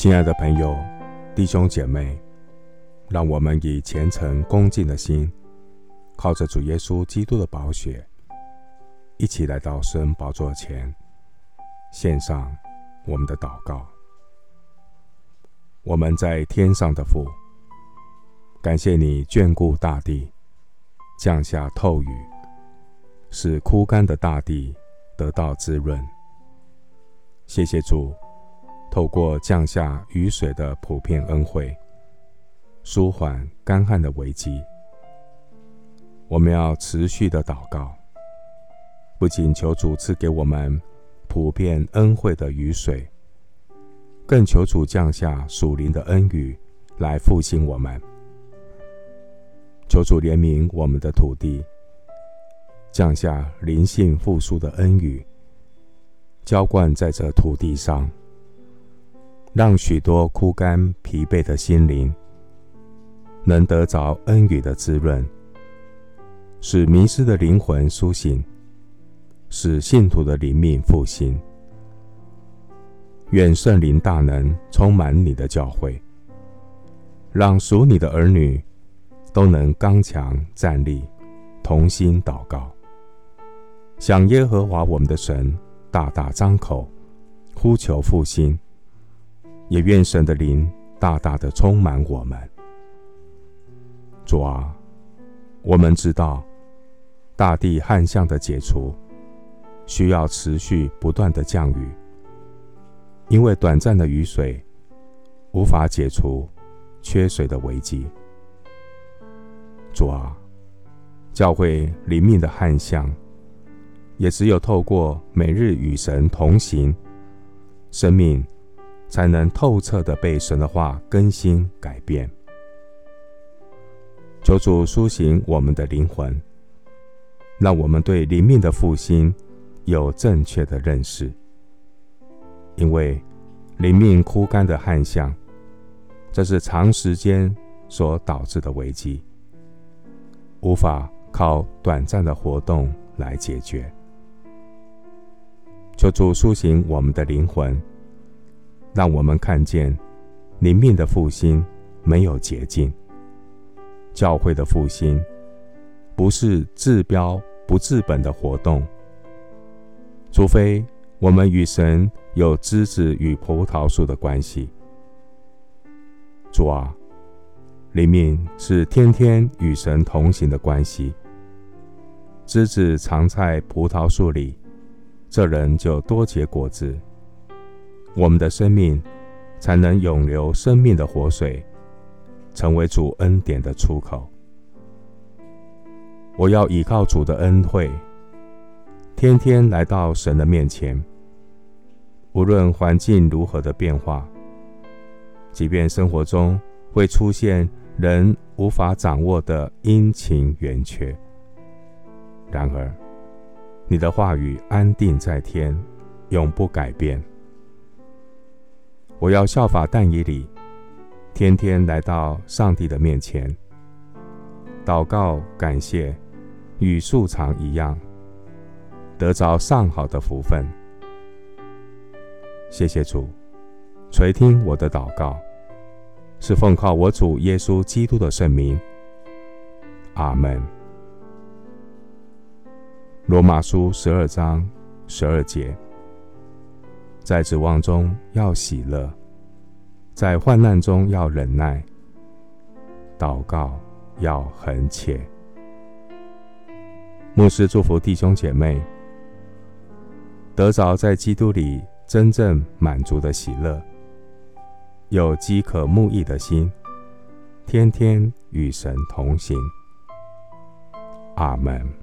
亲爱的朋友、弟兄姐妹，让我们以虔诚恭敬的心，靠着主耶稣基督的宝血，一起来到施恩宝座前，献上我们的祷告。我们在天上的父，感谢你眷顾大地，降下透雨，使枯干的大地得到滋润。谢谢主。透过降下雨水的普遍恩惠，舒缓干旱的危机。我们要持续的祷告，不仅求主赐给我们普遍恩惠的雨水，更求主降下属灵的恩雨来复兴我们。求主怜悯我们的土地，降下灵性复苏的恩雨，浇灌在这土地上。让许多枯干疲惫的心灵能得着恩雨的滋润，使迷失的灵魂苏醒，使信徒的灵命复兴。愿圣灵大能充满你的教会，让属你的儿女都能刚强站立，同心祷告，向耶和华我们的神大大张口，呼求复兴。也愿神的灵大大的充满我们。主啊，我们知道大地旱象的解除需要持续不断的降雨，因为短暂的雨水无法解除缺水的危机。主啊，教会灵命的旱象也只有透过每日与神同行，生命。才能透彻的被神的话更新改变。求主苏醒我们的灵魂，让我们对灵命的复兴有正确的认识。因为灵命枯干的旱象，这是长时间所导致的危机，无法靠短暂的活动来解决。求主苏醒我们的灵魂。让我们看见，灵命的复兴没有捷径。教会的复兴不是治标不治本的活动，除非我们与神有枝子与葡萄树的关系。主啊，灵命是天天与神同行的关系。枝子藏在葡萄树里，这人就多结果子。我们的生命才能永流生命的活水，成为主恩典的出口。我要倚靠主的恩惠，天天来到神的面前。无论环境如何的变化，即便生活中会出现人无法掌握的阴晴圆缺，然而你的话语安定在天，永不改变。我要效法但以理，天天来到上帝的面前，祷告感谢，与素常一样，得着上好的福分。谢谢主，垂听我的祷告，是奉靠我主耶稣基督的圣名。阿门。罗马书十二章十二节。在指望中要喜乐，在患难中要忍耐，祷告要恒切。牧师祝福弟兄姐妹，得着在基督里真正满足的喜乐，有饥渴慕义的心，天天与神同行。阿门。